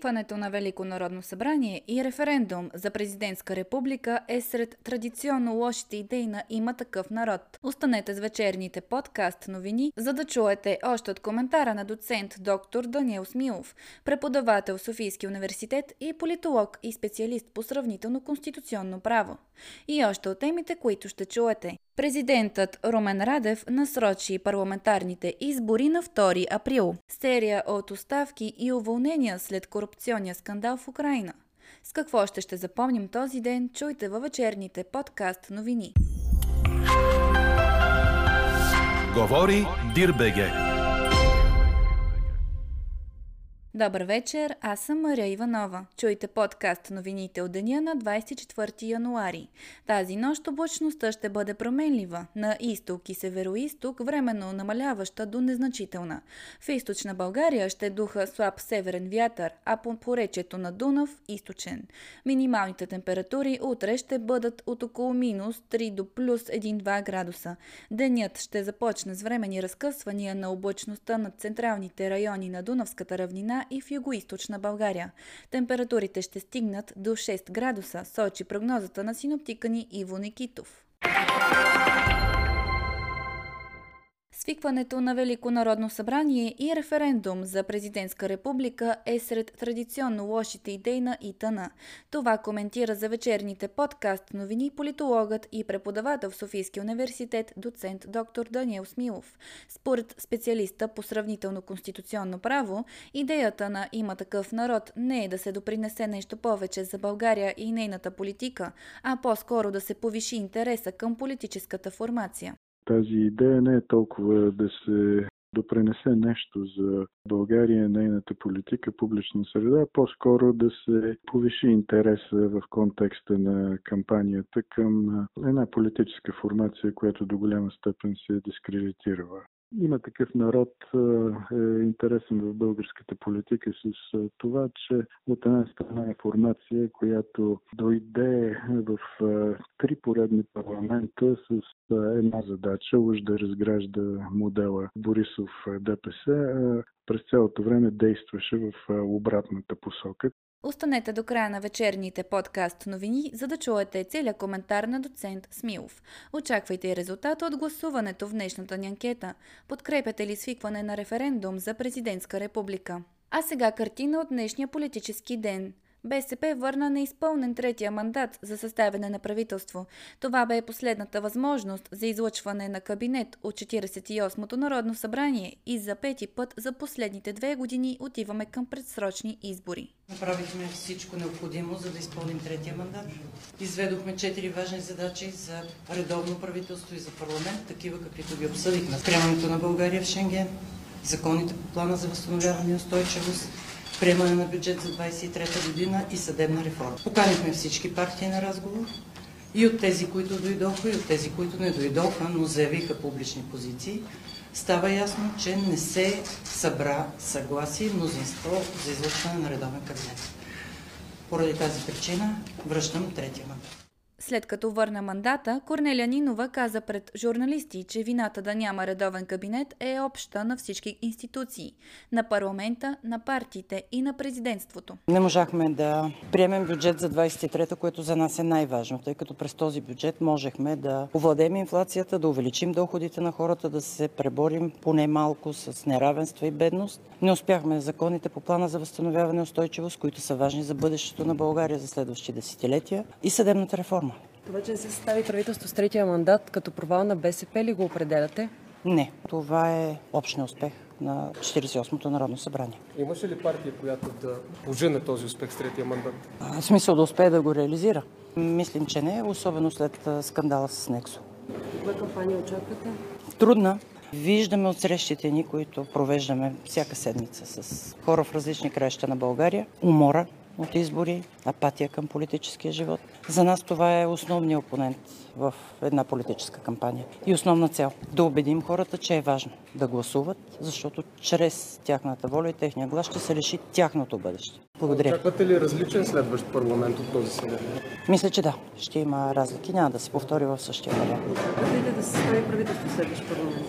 Свикването на Велико народно събрание и референдум за президентска република е сред традиционно лошите идеи на има такъв народ. Останете с вечерните подкаст новини, за да чуете още от коментара на доцент доктор Даниел Смилов, преподавател в Софийски университет и политолог и специалист по сравнително конституционно право. И още от темите, които ще чуете. Президентът Румен Радев насрочи парламентарните избори на 2 април. Серия от оставки и уволнения след корупционния скандал в Украина. С какво ще ще запомним този ден, чуйте във вечерните подкаст новини. Говори Дирбеге. Добър вечер, аз съм Мария Иванова. Чуйте подкаст новините от деня на 24 януари. Тази нощ облачността ще бъде променлива. На изток и североисток временно намаляваща до незначителна. В източна България ще духа слаб северен вятър, а по поречето на Дунав – източен. Минималните температури утре ще бъдат от около минус 3 до плюс 1-2 градуса. Денят ще започне с времени разкъсвания на облачността над централните райони на Дунавската равнина и в югоизточна България. Температурите ще стигнат до 6 градуса, сочи прогнозата на синоптика ни Иво Никитов. Свикването на Велико народно събрание и референдум за президентска република е сред традиционно лошите идеи на ИТАНА. Това коментира за вечерните подкаст новини политологът и преподавател в Софийски университет доцент доктор Даниел Смилов. Според специалиста по сравнително конституционно право, идеята на има такъв народ не е да се допринесе нещо повече за България и нейната политика, а по-скоро да се повиши интереса към политическата формация тази идея не е толкова да се допренесе нещо за България, нейната политика, публична среда, по-скоро да се повиши интереса в контекста на кампанията към една политическа формация, която до голяма степен се дискредитирала. Има такъв народ е интересен в българската политика с това, че от една страна е формация, която дойде в три поредни парламента с една задача, уж да разгражда модела Борисов ДПС, през цялото време действаше в обратната посока. Останете до края на вечерните подкаст новини, за да чуете целият коментар на доцент Смилов. Очаквайте и резултата от гласуването в днешната ни анкета. Подкрепяте ли свикване на референдум за президентска република? А сега картина от днешния политически ден – БСП върна неизпълнен третия мандат за съставяне на правителство. Това бе последната възможност за излъчване на кабинет от 48-то Народно събрание и за пети път за последните две години отиваме към предсрочни избори. Направихме всичко необходимо, за да изпълним третия мандат. Изведохме четири важни задачи за редовно правителство и за парламент, такива каквито ги обсъдихме. Приемането на България в Шенген, законите по плана за възстановяване и устойчивост, приемане на бюджет за 23-та година и съдебна реформа. Поканихме всички партии на разговор и от тези, които дойдоха, и от тези, които не дойдоха, но заявиха публични позиции. Става ясно, че не се събра съгласие мнозинство за излъчване на редовен кабинет. Поради тази причина връщам третия мандат. След като върна мандата, Корнелия Нинова каза пред журналисти, че вината да няма редовен кабинет е обща на всички институции – на парламента, на партиите и на президентството. Не можахме да приемем бюджет за 23-та, което за нас е най-важно, тъй като през този бюджет можехме да овладеем инфлацията, да увеличим доходите на хората, да се преборим поне малко с неравенство и бедност. Не успяхме законите по плана за възстановяване и устойчивост, които са важни за бъдещето на България за следващи десетилетия и съдебната реформа. Това, че не се състави правителство с третия мандат, като провал на БСП ли го определяте? Не, това е общ успех на 48-то Народно събрание. Имаше ли партия, която да пожене този успех с третия мандат? В смисъл да успее да го реализира? Мислим, че не, особено след скандала с Нексо. Каква кампания очаквате? Трудна. Виждаме от срещите ни, които провеждаме всяка седмица с хора в различни краища на България, умора от избори, апатия към политическия живот. За нас това е основният опонент в една политическа кампания. И основна цел – да убедим хората, че е важно да гласуват, защото чрез тяхната воля и техния глас ще се реши тяхното бъдеще. Благодаря. Очаквате ли различен следващ парламент от този сега? Мисля, че да. Ще има разлики. Няма да се повтори в същия вариант. Очаквате да се състави правителство в следващ парламент?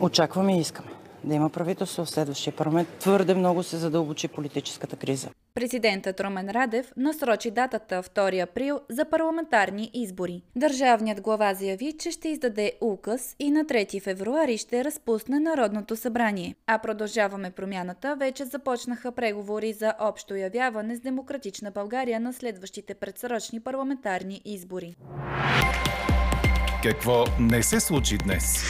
Очакваме и искаме да има правителство в следващия парламент. Твърде много се задълбочи политическата криза. Президентът Ромен Радев насрочи датата 2 април за парламентарни избори. Държавният глава заяви, че ще издаде указ и на 3 февруари ще разпусне Народното събрание. А продължаваме промяната, вече започнаха преговори за общо явяване с Демократична България на следващите предсрочни парламентарни избори. Какво не се случи днес?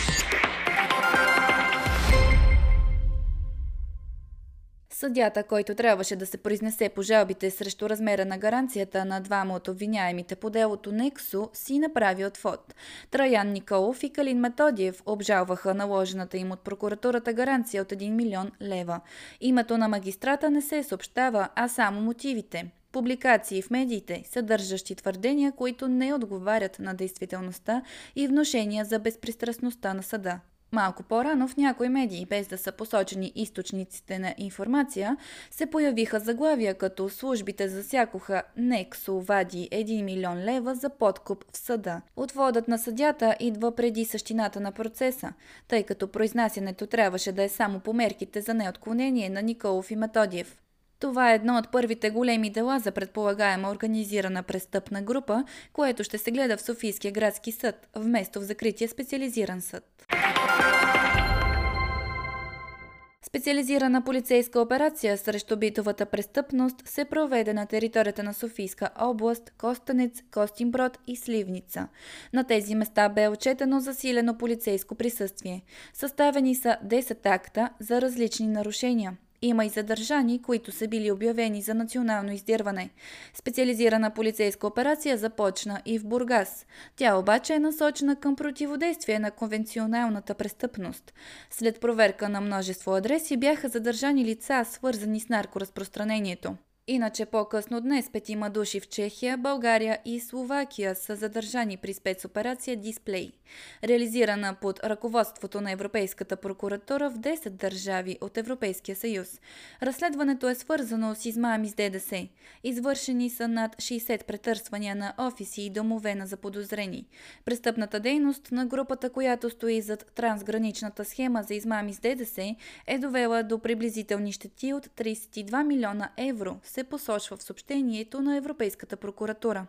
Съдята, който трябваше да се произнесе по жалбите срещу размера на гаранцията на двама от обвиняемите по делото Нексо, си направи отвод. Траян Николов и Калин Методиев обжалваха наложената им от прокуратурата гаранция от 1 милион лева. Името на магистрата не се съобщава, а само мотивите публикации в медиите, съдържащи твърдения, които не отговарят на действителността и вношения за безпристрастността на съда. Малко по-рано в някои медии, без да са посочени източниците на информация, се появиха заглавия като службите засякоха Нексо вади 1 милион лева за подкуп в съда. Отводът на съдята идва преди същината на процеса, тъй като произнасянето трябваше да е само по мерките за неотклонение на Николов и Методиев. Това е едно от първите големи дела за предполагаема организирана престъпна група, което ще се гледа в Софийския градски съд, вместо в закрития специализиран съд. Специализирана полицейска операция срещу битовата престъпност се проведе на територията на Софийска област, Костанец, Костинброд и Сливница. На тези места бе отчетено засилено полицейско присъствие. Съставени са 10 акта за различни нарушения. Има и задържани, които са били обявени за национално издирване. Специализирана полицейска операция започна и в Бургас. Тя обаче е насочена към противодействие на конвенционалната престъпност. След проверка на множество адреси бяха задържани лица, свързани с наркоразпространението. Иначе по-късно днес петима души в Чехия, България и Словакия са задържани при спецоперация Дисплей, реализирана под ръководството на Европейската прокуратура в 10 държави от Европейския съюз. Разследването е свързано с измами с ДДС. Извършени са над 60 претърсвания на офиси и домове на заподозрени. Престъпната дейност на групата, която стои зад трансграничната схема за измами с ДДС, е довела до приблизителни щети от 32 милиона евро – се посочва в съобщението на Европейската прокуратура.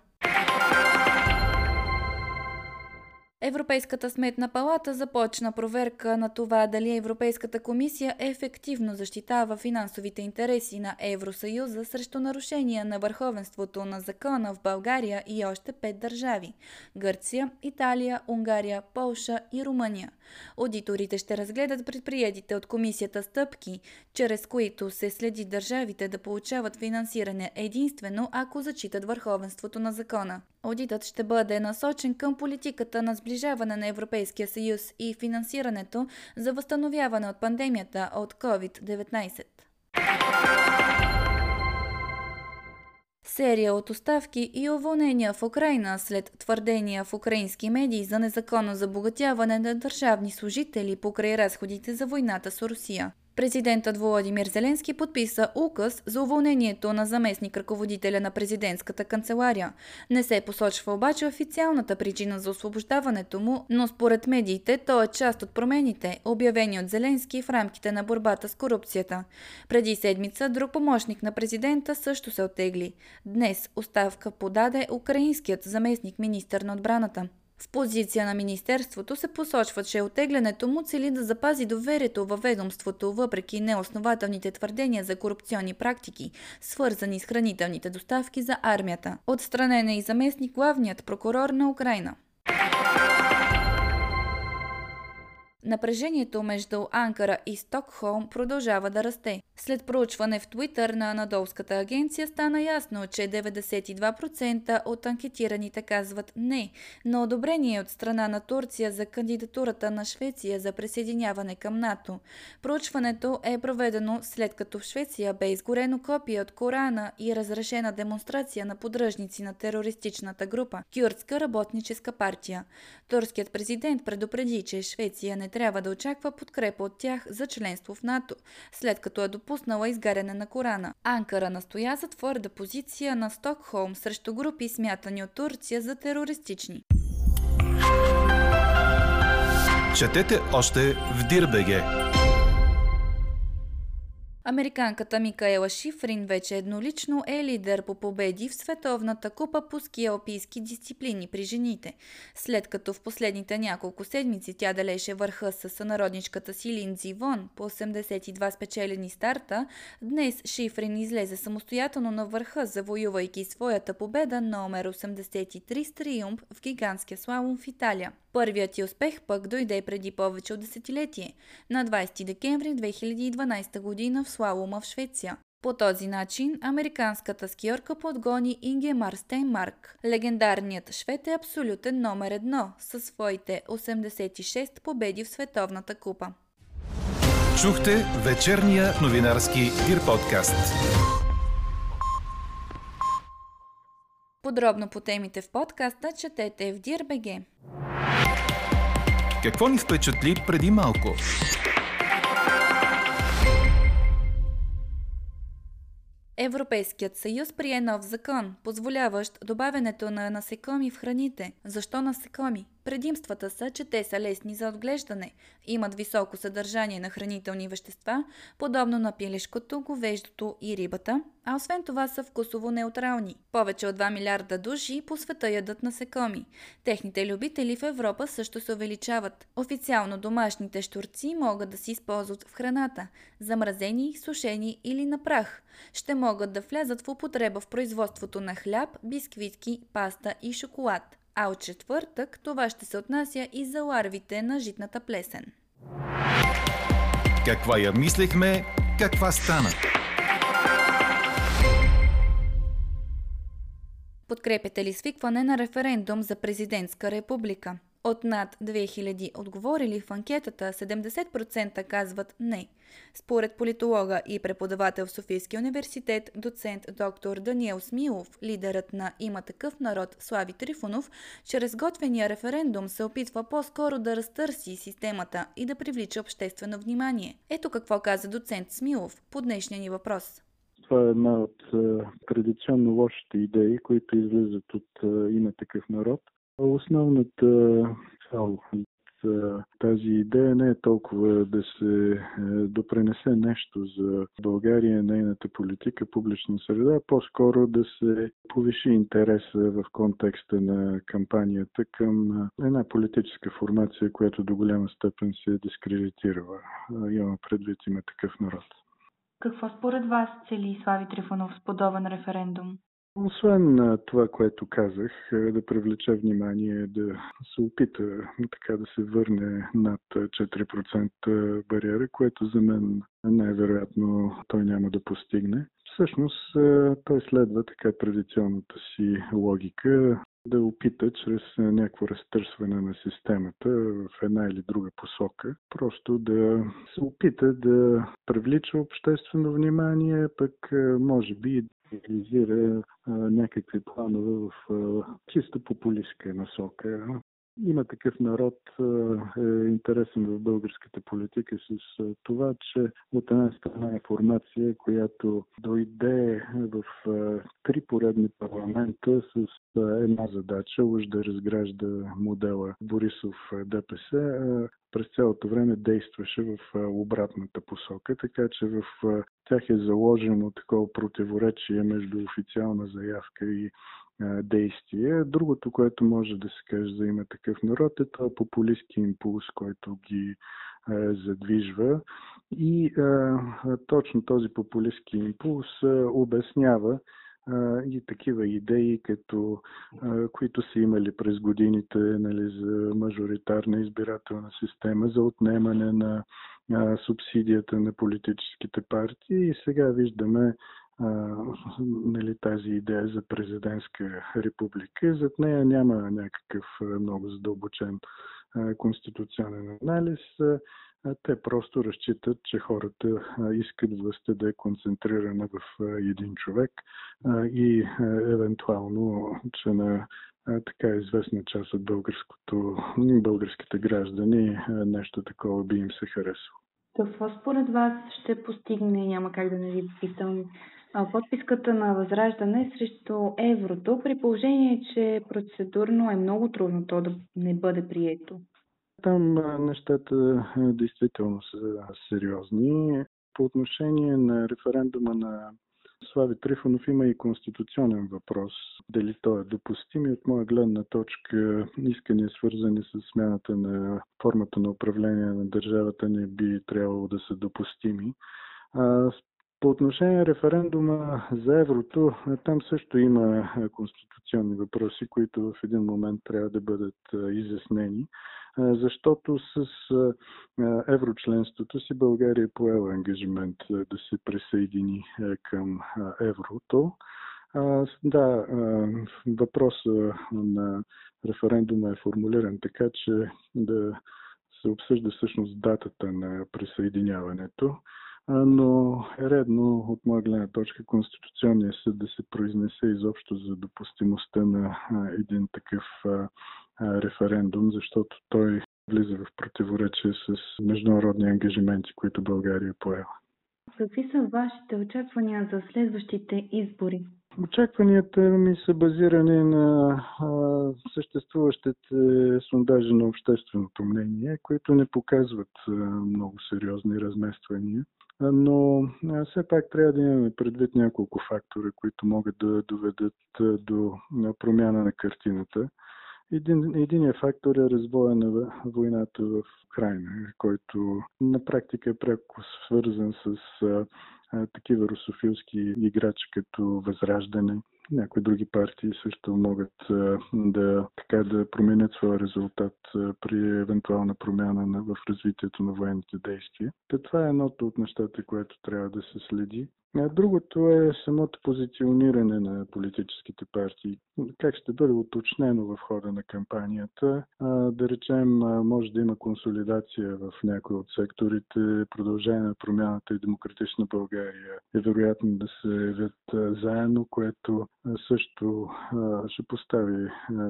Европейската сметна палата започна проверка на това дали Европейската комисия ефективно защитава финансовите интереси на Евросъюза срещу нарушения на върховенството на закона в България и още пет държави – Гърция, Италия, Унгария, Полша и Румъния. Аудиторите ще разгледат предприятите от комисията стъпки, чрез които се следи държавите да получават финансиране единствено ако зачитат върховенството на закона. Аудитът ще бъде насочен към политиката на сближаване на Европейския съюз и финансирането за възстановяване от пандемията от COVID-19. Серия от оставки и уволнения в Украина след твърдения в украински медии за незаконно забогатяване на държавни служители покрай разходите за войната с Русия. Президентът Володимир Зеленски подписа указ за уволнението на заместник ръководителя на президентската канцелария. Не се посочва обаче официалната причина за освобождаването му, но според медиите то е част от промените, обявени от Зеленски в рамките на борбата с корупцията. Преди седмица друг помощник на президента също се отегли. Днес оставка подаде украинският заместник министър на отбраната. В позиция на Министерството се посочва, че отеглянето му цели да запази доверието във ведомството, въпреки неоснователните твърдения за корупционни практики, свързани с хранителните доставки за армията. Отстранен е и заместник главният прокурор на Украина. Напрежението между Анкара и Стокхолм продължава да расте. След проучване в Твитър на Анадолската агенция стана ясно, че 92% от анкетираните казват не на одобрение от страна на Турция за кандидатурата на Швеция за присъединяване към НАТО. Проучването е проведено след като в Швеция бе изгорено копия от Корана и разрешена демонстрация на подръжници на терористичната група Кюрдска работническа партия. Турският президент предупреди, че Швеция не трябва да очаква подкрепа от тях за членство в НАТО, след като е допуснала изгаряне на Корана. Анкара настоя за твърда позиция на Стокхолм срещу групи, смятани от Турция за терористични. Четете още в Дирбеге! Американката Микаела Шифрин вече еднолично е лидер по победи в Световната купа по ски алпийски дисциплини при жените. След като в последните няколко седмици тя делеше върха с сънародничката си Линдзи Вон по 82 спечелени старта, днес Шифрин излезе самостоятелно на върха, завоювайки своята победа номер 83 с триумф в гигантския слалом в Италия. Първият ти успех пък дойде преди повече от десетилетие, на 20 декември 2012 година в слалома в Швеция. По този начин американската скиорка подгони Ингемар Стейнмарк. Легендарният швед е абсолютен номер едно със своите 86 победи в Световната купа. Чухте вечерния новинарски Дир подкаст. Подробно по темите в подкаста четете в Дирбеге. Какво ни впечатли преди малко? Европейският съюз прие нов закон, позволяващ добавянето на насекоми в храните. Защо насекоми? Предимствата са, че те са лесни за отглеждане, имат високо съдържание на хранителни вещества, подобно на пилешкото, говеждото и рибата, а освен това са вкусово неутрални. Повече от 2 милиарда души по света ядат насекоми. Техните любители в Европа също се увеличават. Официално домашните штурци могат да се използват в храната – замразени, сушени или на прах. Ще могат да влязат в употреба в производството на хляб, бисквитки, паста и шоколад а от четвъртък това ще се отнася и за ларвите на житната плесен. Каква я мислехме, каква стана? Подкрепяте ли свикване на референдум за президентска република? От над 2000 отговорили в анкетата, 70% казват не. Според политолога и преподавател в Софийския университет, доцент доктор Даниел Смилов, лидерът на Има такъв народ Слави Трифонов, чрез готвения референдум се опитва по-скоро да разтърси системата и да привлича обществено внимание. Ето какво каза доцент Смилов по днешния ни въпрос. Това е една от традиционно лошите идеи, които излизат от има такъв народ – Основната цел от тази идея не е толкова да се е, допренесе нещо за България, нейната политика, публична среда, а по-скоро да се повиши интереса в контекста на кампанията към една политическа формация, която до голяма степен се е дискредитирала. Има предвид има такъв народ. Какво според вас цели Слави Трифонов с подобен референдум? Освен това, което казах, да привлече внимание, да се опита така да се върне над 4% бариера, което за мен най-вероятно той няма да постигне. Всъщност той следва така традиционната си логика да опита чрез някакво разтърсване на системата в една или друга посока, просто да се опита да привлича обществено внимание, пък може би реализира някакви планове в чисто популистска насока. Има такъв народ е интересен в българската политика с това, че от една страна е формация, която дойде в три поредни парламента с една задача, уж да разгражда модела Борисов ДПС, през цялото време действаше в обратната посока, така че в тях е заложено такова противоречие между официална заявка и действие. Другото, което може да се каже за има такъв народ е това популистски импулс, който ги задвижва. И а, точно този популистски импулс а, обяснява и такива идеи, като които са имали през годините нали, за мажоритарна избирателна система, за отнемане на субсидията на политическите партии и сега виждаме нали, тази идея за президентска република. Зад нея няма някакъв много задълбочен конституционен анализ. Те просто разчитат, че хората искат властта да е концентрирана в един човек и евентуално, че на така известна част от българското, българските граждани нещо такова би им се харесало. Какво според вас ще постигне, няма как да не ви питам, подписката на възраждане срещу еврото, при положение, че процедурно е много трудно то да не бъде прието? Там нещата действително са сериозни. По отношение на референдума на Слави Трифонов има и конституционен въпрос. Дали той е допустим и от моя гледна точка искания свързани с смяната на формата на управление на държавата не би трябвало да са допустими. По отношение на референдума за еврото, там също има конституционни въпроси, които в един момент трябва да бъдат изяснени, защото с еврочленството си България е поела ангажимент да се присъедини към еврото. Да, въпросът на референдума е формулиран така, че да се обсъжда всъщност датата на присъединяването но е редно от моя гледна точка Конституционния съд да се произнесе изобщо за допустимостта на един такъв референдум, защото той влиза в противоречие с международни ангажименти, които България е поела. Какви са вашите очаквания за следващите избори? Очакванията ми са базирани на а, съществуващите сондажи на общественото мнение, които не показват а, много сериозни размествания но все пак трябва да имаме предвид няколко фактора, които могат да доведат до промяна на картината. Един, единият фактор е развоя на войната в Украина, който на практика е пряко свързан с а, а, такива русофилски играчи като Възраждане, някои други партии също могат да, така, да променят своя резултат при евентуална промяна в развитието на военните действия. Та това е едното от нещата, което трябва да се следи. Другото е самото позициониране на политическите партии. Как ще бъде уточнено в хода на кампанията? Да речем, може да има консолидация в някои от секторите, продължение на промяната и демократична България е вероятно да се явят заедно, което също ще постави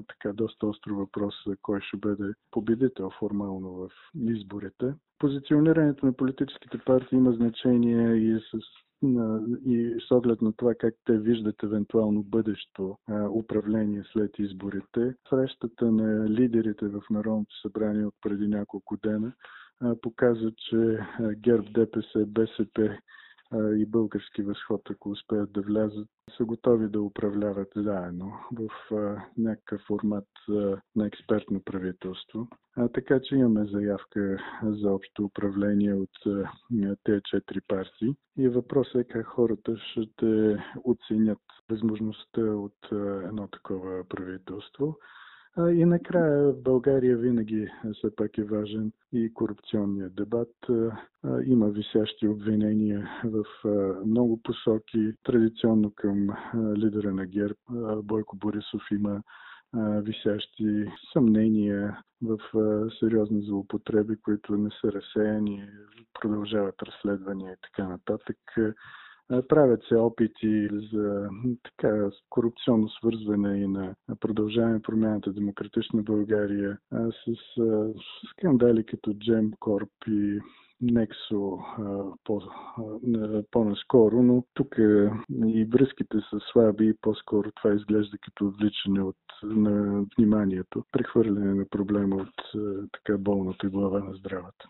така доста остро въпрос кой ще бъде победител формално в изборите. Позиционирането на политическите партии има значение и с и с оглед на това как те виждат евентуално бъдещо управление след изборите. Срещата на лидерите в Народното събрание от преди няколко дена показва, че ГЕРБ, ДПС, БСП и български възход, ако успеят да влязат, са готови да управляват заедно в някакъв формат на експертно правителство. А, така че имаме заявка за общо управление от тези четири партии. И въпросът е как хората ще оценят възможността от едно такова правителство. И накрая в България винаги все пак е важен и корупционният дебат. Има висящи обвинения в много посоки. Традиционно към лидера на ГЕРБ Бойко Борисов има висящи съмнения в сериозни злоупотреби, които не са разсеяни, продължават разследвания и така нататък. Правят се опити за така корупционно свързване и на продължаване промяната Демократична България с скандали като Джем и Нексо по, по-наскоро, но тук и връзките са слаби и по-скоро това изглежда като отвличане от на вниманието, прехвърляне на проблема от така болната глава на здравата.